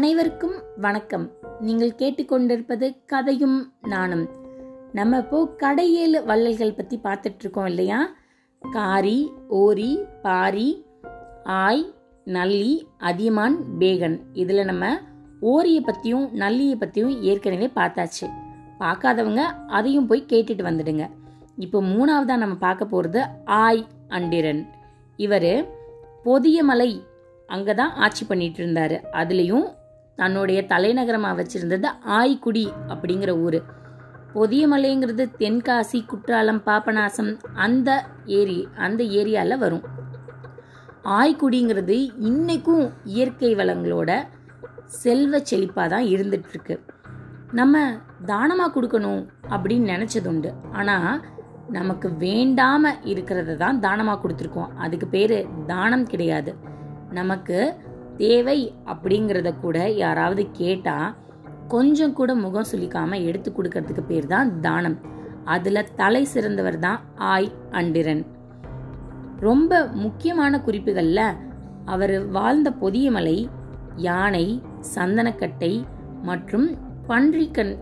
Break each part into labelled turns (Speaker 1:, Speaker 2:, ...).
Speaker 1: அனைவருக்கும் வணக்கம். நீங்கள் கேட்டுக்கொண்டிருப்பது கதையும் நானும். நம்ம இப்போ கடையேழு வள்ளல்கள் பற்றி பார்த்துட்டு இருக்கோம் இல்லையா? காரி ஓரி பாரி ஆய் நல்லி அதியமான் பேகன். இதில் நம்ம ஓரியை பற்றியும் நல்லியை பற்றியும் ஏற்கனவே பார்த்தாச்சு. பார்க்காதவங்க அதையும் போய் கேட்டுட்டு வந்துடுங்க. இப்போ மூணாவதாக நம்ம பார்க்க போகிறது ஆய் அண்டிரன். இவர் பொதியமலை அங்கே தான் ஆட்சி பண்ணிட்டு இருந்தாரு. அதுலேயும் தன்னுடைய தலைநகரமாக வச்சிருந்தது ஆய்குடி அப்படிங்கிற ஊர். பொதியமலைங்கிறது தென்காசி குற்றாலம் பாபநாசம் அந்த ஏரி அந்த ஏரியாவில் வரும். ஆய்க்குடிங்கிறது இன்றைக்கும் இயற்கை வளங்களோட செல்வ செழிப்பாக தான் இருந்துகிட்ருக்கு நம்ம தானமாக கொடுக்கணும் அப்படின்னு நினச்சதுண்டு ஆனால் நமக்கு வேண்டாமல் இருக்கிறத தான் தானமாக கொடுத்துருக்கோம். அதுக்கு பேர் தானம் கிடையாது. நமக்கு தேவை அப்படிங்கிறத கூட யாராவது கேட்டால் கொஞ்சம் கூட முகம் சுளிக்காமல் எடுத்து கொடுக்கறதுக்கு பேர் தான் தானம். அதில் தலை சிறந்தவர் தான் ஆய் அண்டிரன். ரொம்ப முக்கியமான குறிப்புகளில் அவர் வாழ்ந்த பொதியமலை யானை சந்தனக்கட்டை மற்றும் பன்றிக்கண்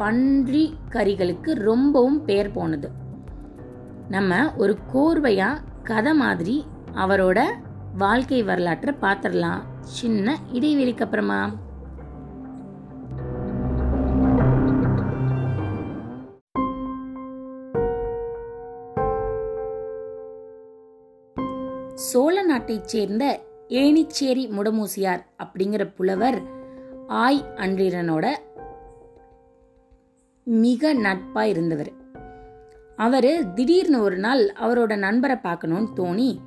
Speaker 1: பன்றி கறிகளுக்கு ரொம்பவும் பெயர் போனது. நம்ம ஒரு கோர்வையாக கதை மாதிரி அவரோட வாழ்க்கை வரலாற்றை பார்த்துடலாம். சின்ன இடைவெளிக்கு அப்புறமா சோழ நாட்டைச் சேர்ந்த ஏணிச்சேரி முடமூசியார் அப்படிங்கிற புலவர் ஆய் அன்றிரனோட மிக நட்பா இருந்தவர். அவர் திடீர்னு ஒரு நாள் அவரோட நண்பரை பார்க்கணும்னு தோணி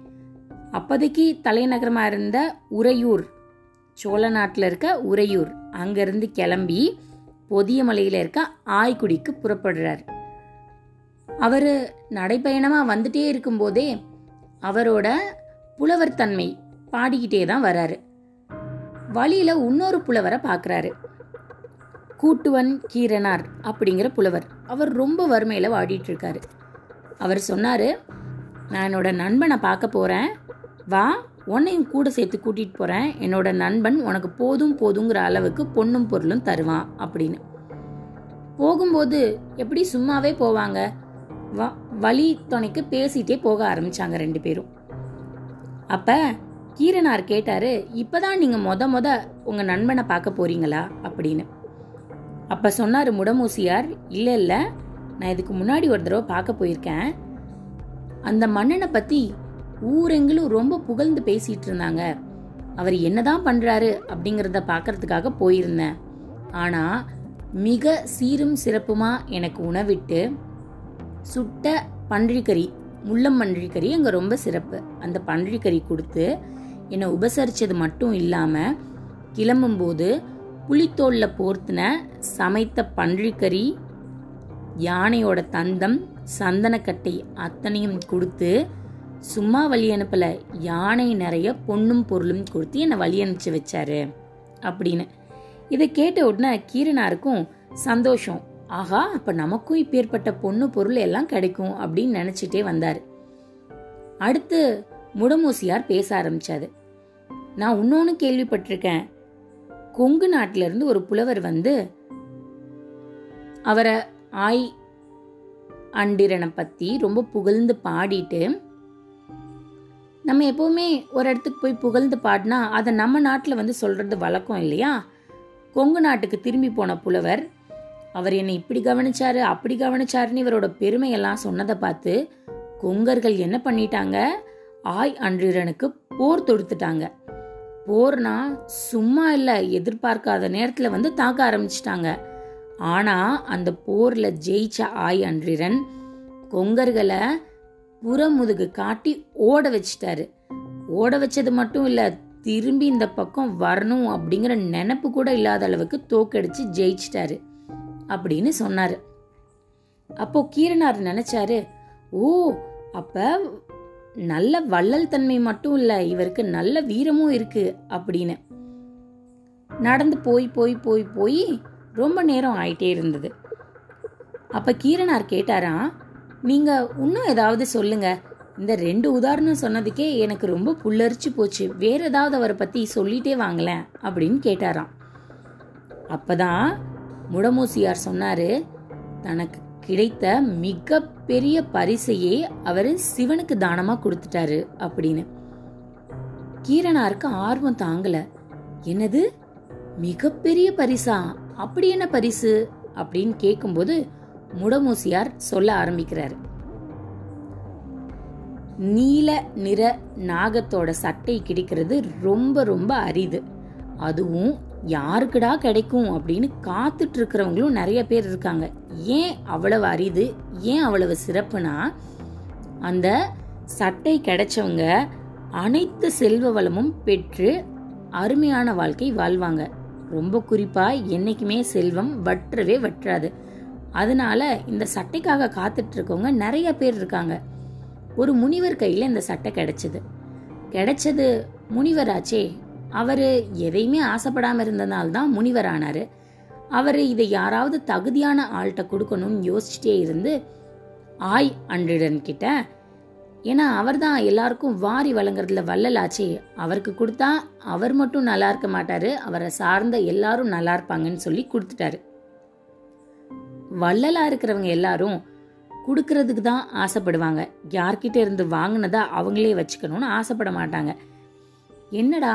Speaker 1: அப்போதைக்கு தலைநகரமாக இருந்த உறையூர் சோழ நாட்டில் இருக்க உறையூர் அங்கேருந்து கிளம்பி பொதியமலையில் இருக்க ஆய்க்குடிக்கு புறப்படுறார். அவர் நடைப்பயணமாக வந்துட்டே இருக்கும்போதே அவரோட புலவர் தன்மை பாடிக்கிட்டே தான் வராரு. வழியில் இன்னொரு புலவரை பார்க்குறாரு. கூட்டுவன் கீரனார் அப்படிங்கிற புலவர். அவர் ரொம்ப வறுமையில் வாடிட்டு இருக்காரு. அவர் சொன்னார் நான் என்னோட நண்பனை பார்க்க போகிறேன் வா உன்னையும் கூட சேர்த்து கூட்டிகிட்டு போகிறேன் என்னோட நண்பன் உனக்கு போதும் போதுங்கிற அளவுக்கு பொண்ணும் பொருளும் தருவான் அப்படின்னு. போகும்போது எப்படி சும்மாவே போவாங்க? வ வழி துணைக்கு பேசிட்டே போக ஆரம்பிச்சாங்க ரெண்டு பேரும். அப்ப கீரனார் கேட்டாரு இப்பதான் நீங்க மொத மொத உங்க நண்பனை பார்க்க போறீங்களா? அப்படின்னு. அப்ப சொன்னாரு முடமூசியார் இல்ல இல்ல நான் இதுக்கு முன்னாடி ஒரு தடவை பார்க்க போயிருக்கேன். அந்த மன்னனை பத்தி ஊரெங்கிலும் ரொம்ப புகழ்ந்து பேசிட்டு இருந்தாங்க அவர் என்னதான் பண்றாரு அப்படிங்கறத பார்க்கறதுக்காக போயிருந்தேன். ஆனா மிக சீரும் சிறப்புமா எனக்கு உணவிட்டு சுட்ட பன்றிக்கறி முள்ளம் பன்றிக்கறி அங்கே ரொம்ப சிறப்பு. அந்த பன்றிக்கறி கொடுத்து என்னை உபசரித்தது மட்டும் இல்லாமல் கிளம்பும்போது புளித்தோலில் போர்த்தின சமைத்த பன்றிக்கறி யானையோட தந்தம் சந்தனக்கட்டை அத்தனையும் கொடுத்து சும்மா வழி அனுப்பல. யானை நிறைய பொண்ணும் பொருளும் கொடுத்து என்னை வழி அனுப்பிச்சு வச்சாரு. அப்படின்னு. இதை கேட்ட உடனே கீரனாருக்கும் சந்தோஷம். ஆஹா அப்ப நமக்கும் இப்பேற்பட்ட பொண்ணு பொருள் எல்லாம் கிடைக்கும் அப்படின்னு நினைச்சிட்டே வந்தார். அடுத்து முடமூசியார் பேச ஆரம்பிச்சாரு. நான் இன்னொன்னு கேள்விப்பட்டிருக்கேன். கொங்கு நாட்டில இருந்து ஒரு புலவர் வந்து அவரை ஆய் அண்டிரனை பத்தி ரொம்ப புகழ்ந்து பாடிட்டு நம்ம எப்போவுமே ஒரு இடத்துக்கு போய் புகழ்ந்து பாடினா அதை நம்ம நாட்டில் வந்து சொல்கிறது வழக்கம் இல்லையா? கொங்கு நாட்டுக்கு திரும்பி போன புலவர் அவர் என்னை இப்படி கவனிச்சாரு அப்படி கவனிச்சாருன்னு இவரோட பெருமையெல்லாம் சொன்னதை பார்த்து கொங்கர்கள் என்ன பண்ணிட்டாங்க? ஆய் அன்றிரனுக்கு போர் தொடுத்துட்டாங்க. போர்னா சும்மா இல்லை எதிர்பார்க்காத நேரத்தில் வந்து தாக்க ஆரம்பிச்சிட்டாங்க. ஆனால் அந்த போரில் ஜெயிச்ச ஆய் அன்றிரன் கொங்கர்களை புறமுதுகு காட்டி ஓட வச்சிட்டாரு. ஓட வச்சது மட்டும் இல்லை திரும்பி இந்த பக்கம் வரணும் அப்படிங்கிற நினப்பு கூட இல்லாத அளவுக்கு தோக்கடிச்சு ஜெயிச்சிட்டாரு அப்படின்னு சொன்னாரு. அப்போ கீரனார் நினைச்சாரு ஓ அப்ப நல்ல வள்ளல் தன்மை மட்டும் இல்ல இவருக்கு நல்ல வீரமும் இருக்கு அப்படின்னு. நடந்து போய் போய் போய் போய் ரொம்ப நேரம் ஆயிட்டே இருந்தது. அப்ப கீரனார் கேட்டாராம் நீங்க இன்னும் ஏதாவது சொல்லுங்க. இந்த ரெண்டு உதாரணம் சொன்னதுக்கே எனக்கு ரொம்ப புல்லரிச்சு போச்சு. வேற ஏதாவது அவரை பத்தி சொல்லிட்டே வாங்களேன் அப்படின்னு கேட்டாராம். அப்பதான் முடமூசியார் சொன்னாரு தனக்கு கிடைத்த மிக பெரிய பரிசையே அவரு சிவனுக்கு தானமா கொடுத்துட்டாரு அப்படின்னு. கீரனாருக்கு ஆர்வம் தாங்கல. என்னது? மிகப்பெரிய பரிசா? அப்படி என்ன பரிசு? அப்படின்னு கேட்கும்போது முடமூசியார் சொல்ல ஆரம்பிக்கிறார். நீல நிற நாகத்தோட சட்டை கிடைக்கிறது ரொம்ப ரொம்ப அரிது. அதுவும் யாருக்குடா கிடைக்கும் அப்படின்னு காத்துட்டு இருக்கிறவங்களும் நிறைய பேர் இருக்காங்க. ஏன் அவ்வளவு அரிது? ஏன் அவ்வளவு சிறப்புனா அந்த சட்டை கிடைச்சவங்க அனைத்து செல்வ வளமும் பெற்று அருமையான வாழ்க்கை வாழ்வாங்க. ரொம்ப குறிப்பா என்னைக்குமே செல்வம் வற்றவே வற்றாது. அதனால இந்த சட்டைக்காக காத்துட்டு இருக்கவங்க நிறைய பேர் இருக்காங்க. ஒரு முனிவர் கையில இந்த சட்டை கிடைச்சது. கிடைச்சது முனிவராச்சே. அவர் எதையுமே ஆசைப்படாம இருந்ததால்தான் முனிவர் அவர் இதை யாராவது தகுதியான ஆள்கிட்ட கொடுக்கணும்னு யோசிச்சுட்டே இருந்து ஆய் அன்றிடன் கிட்ட ஏன்னா அவர் தான் எல்லாருக்கும் வாரி வழங்குறதுல வல்லலாச்சே. அவருக்கு கொடுத்தா அவர் மட்டும் நல்லா இருக்க மாட்டாரு. அவரை சார்ந்த எல்லாரும் நல்லா இருப்பாங்கன்னு சொல்லி கொடுத்துட்டாரு. வள்ளலா இருக்கிறவங்க எல்லாரும் கொடுக்கறதுக்கு தான் ஆசைப்படுவாங்க. யார்கிட்ட இருந்து வாங்கினதா அவங்களே வச்சுக்கணும்னு ஆசைப்பட மாட்டாங்க. என்னடா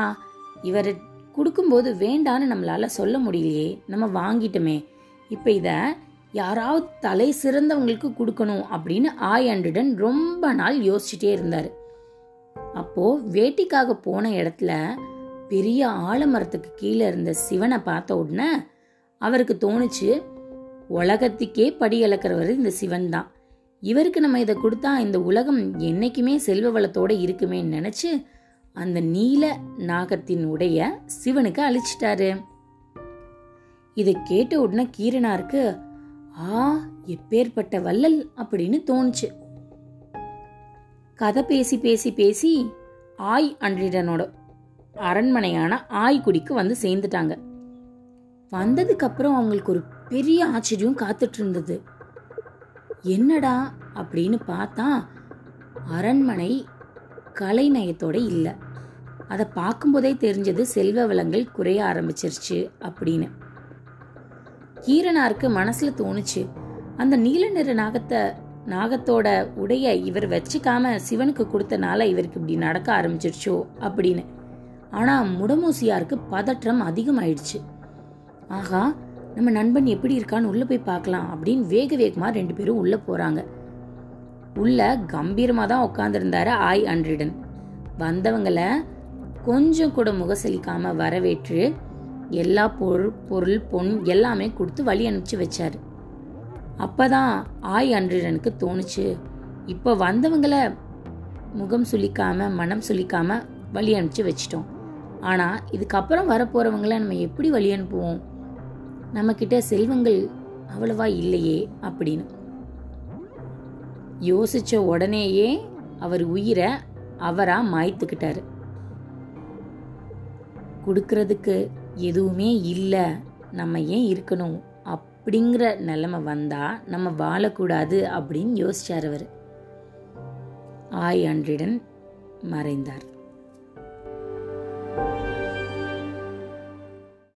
Speaker 1: இவர் கொடுக்கும்போது வேண்டான்னு நம்மளால சொல்ல முடியலையே நம்ம வாங்கிட்டோமே. இப்போ இதை யாராவது தலை சிறந்தவங்களுக்கு கொடுக்கணும் அப்படின்னு ஆய் அண்டுடன் ரொம்ப நாள் யோசிச்சுட்டே இருந்தார். அப்போ வேட்டிக்காக போன இடத்துல பெரிய ஆலமரத்துக்கு கீழே இருந்த சிவனை பார்த்த உடனே அவருக்கு தோணுச்சு உலகத்துக்கே படி இழக்கிறவர் இந்த சிவன் தான். இவருக்கு நம்ம இதை கொடுத்தா இந்த உலகம் என்னைக்குமே செல்வ வளத்தோடு இருக்குமேன்னு நினைச்சு அந்த நீல நாகத்தின் உடைய சிவனுக்கு அழிச்சிட்டாரு. இதை கேட்ட உடனே கீரனாருக்கு ஆ எப்பேற்பட்ட வள்ளல் அப்படின்னு தோணுச்சு. கதை பேசி பேசி பேசி ஆய் அன்றிடனோட அரண்மனையான ஆய்குடிக்கு வந்து சேர்ந்துட்டாங்க. வந்ததுக்கு அப்புறம் அவங்களுக்கு ஒரு பெரிய ஆச்சரியம் காத்துட்டு இருந்தது என்னடா அப்படின்னு பார்த்தா அரண்மனை கலைநயத்தோட இல்லை. அதை பார்க்கும்போதே தெரிஞ்சது செல்வ வளங்கள் குறைய ஆரம்பிச்சிருச்சு அப்படின்னு. கீரனாருக்கு மனசுல தோணுச்சு அந்த நீல நிற நாகத்தை நாகத்தோட உடைய இவர் வச்சுக்காம சிவனுக்கு கொடுத்தனால இவருக்கு இப்படி நடக்க ஆரம்பிச்சிருச்சோ அப்படின்னு. ஆனா முடமூசியாருக்கு பதற்றம் அதிகமாயிடுச்சு. ஆகா நம்ம நண்பன் எப்படி இருக்கான்னு உள்ள போய் பார்க்கலாம் அப்படின்னு வேக வேகமா ரெண்டு பேரும் உள்ள போறாங்க. உள்ள கம்பீரமா தான் உட்காந்துருந்தாரு ஆய் அன்றிடன் வந்தவங்களை கொஞ்சம் கூட முகசலிக்காம வரவேற்று எல்லா பொருள் பொருள் பொன் எல்லாமே கொடுத்து வழி அனுப்பிச்சு வச்சாரு. அப்பதான் ஆய் அன்றிடனுக்கு தோணுச்சு. இப்போ வந்தவங்கள முகம் சுளிக்காம மனம் சுளிக்காமல் வழி அனுப்பிச்சு வச்சிட்டோம். ஆனா இதுக்கப்புறம் வரப்போறவங்கள நம்ம எப்படி வழி அனுப்புவோம்? நம்மக்கிட்ட செல்வங்கள் அவ்வளவா இல்லையே அப்படின்னு. யோசிச்ச உடனேயே அவர் உயிரை அவரா மாய்த்துக்கிட்டாரு. கொடுக்கறதுக்கு எதுவுமே இல்லை நம்ம ஏன் இருக்கணும் அப்படிங்கிற நிலைமை வந்தா நம்ம வாழக்கூடாது அப்படின்னு யோசிச்சார் அவர். ஆய் அன்றிடன் மறைந்தார்.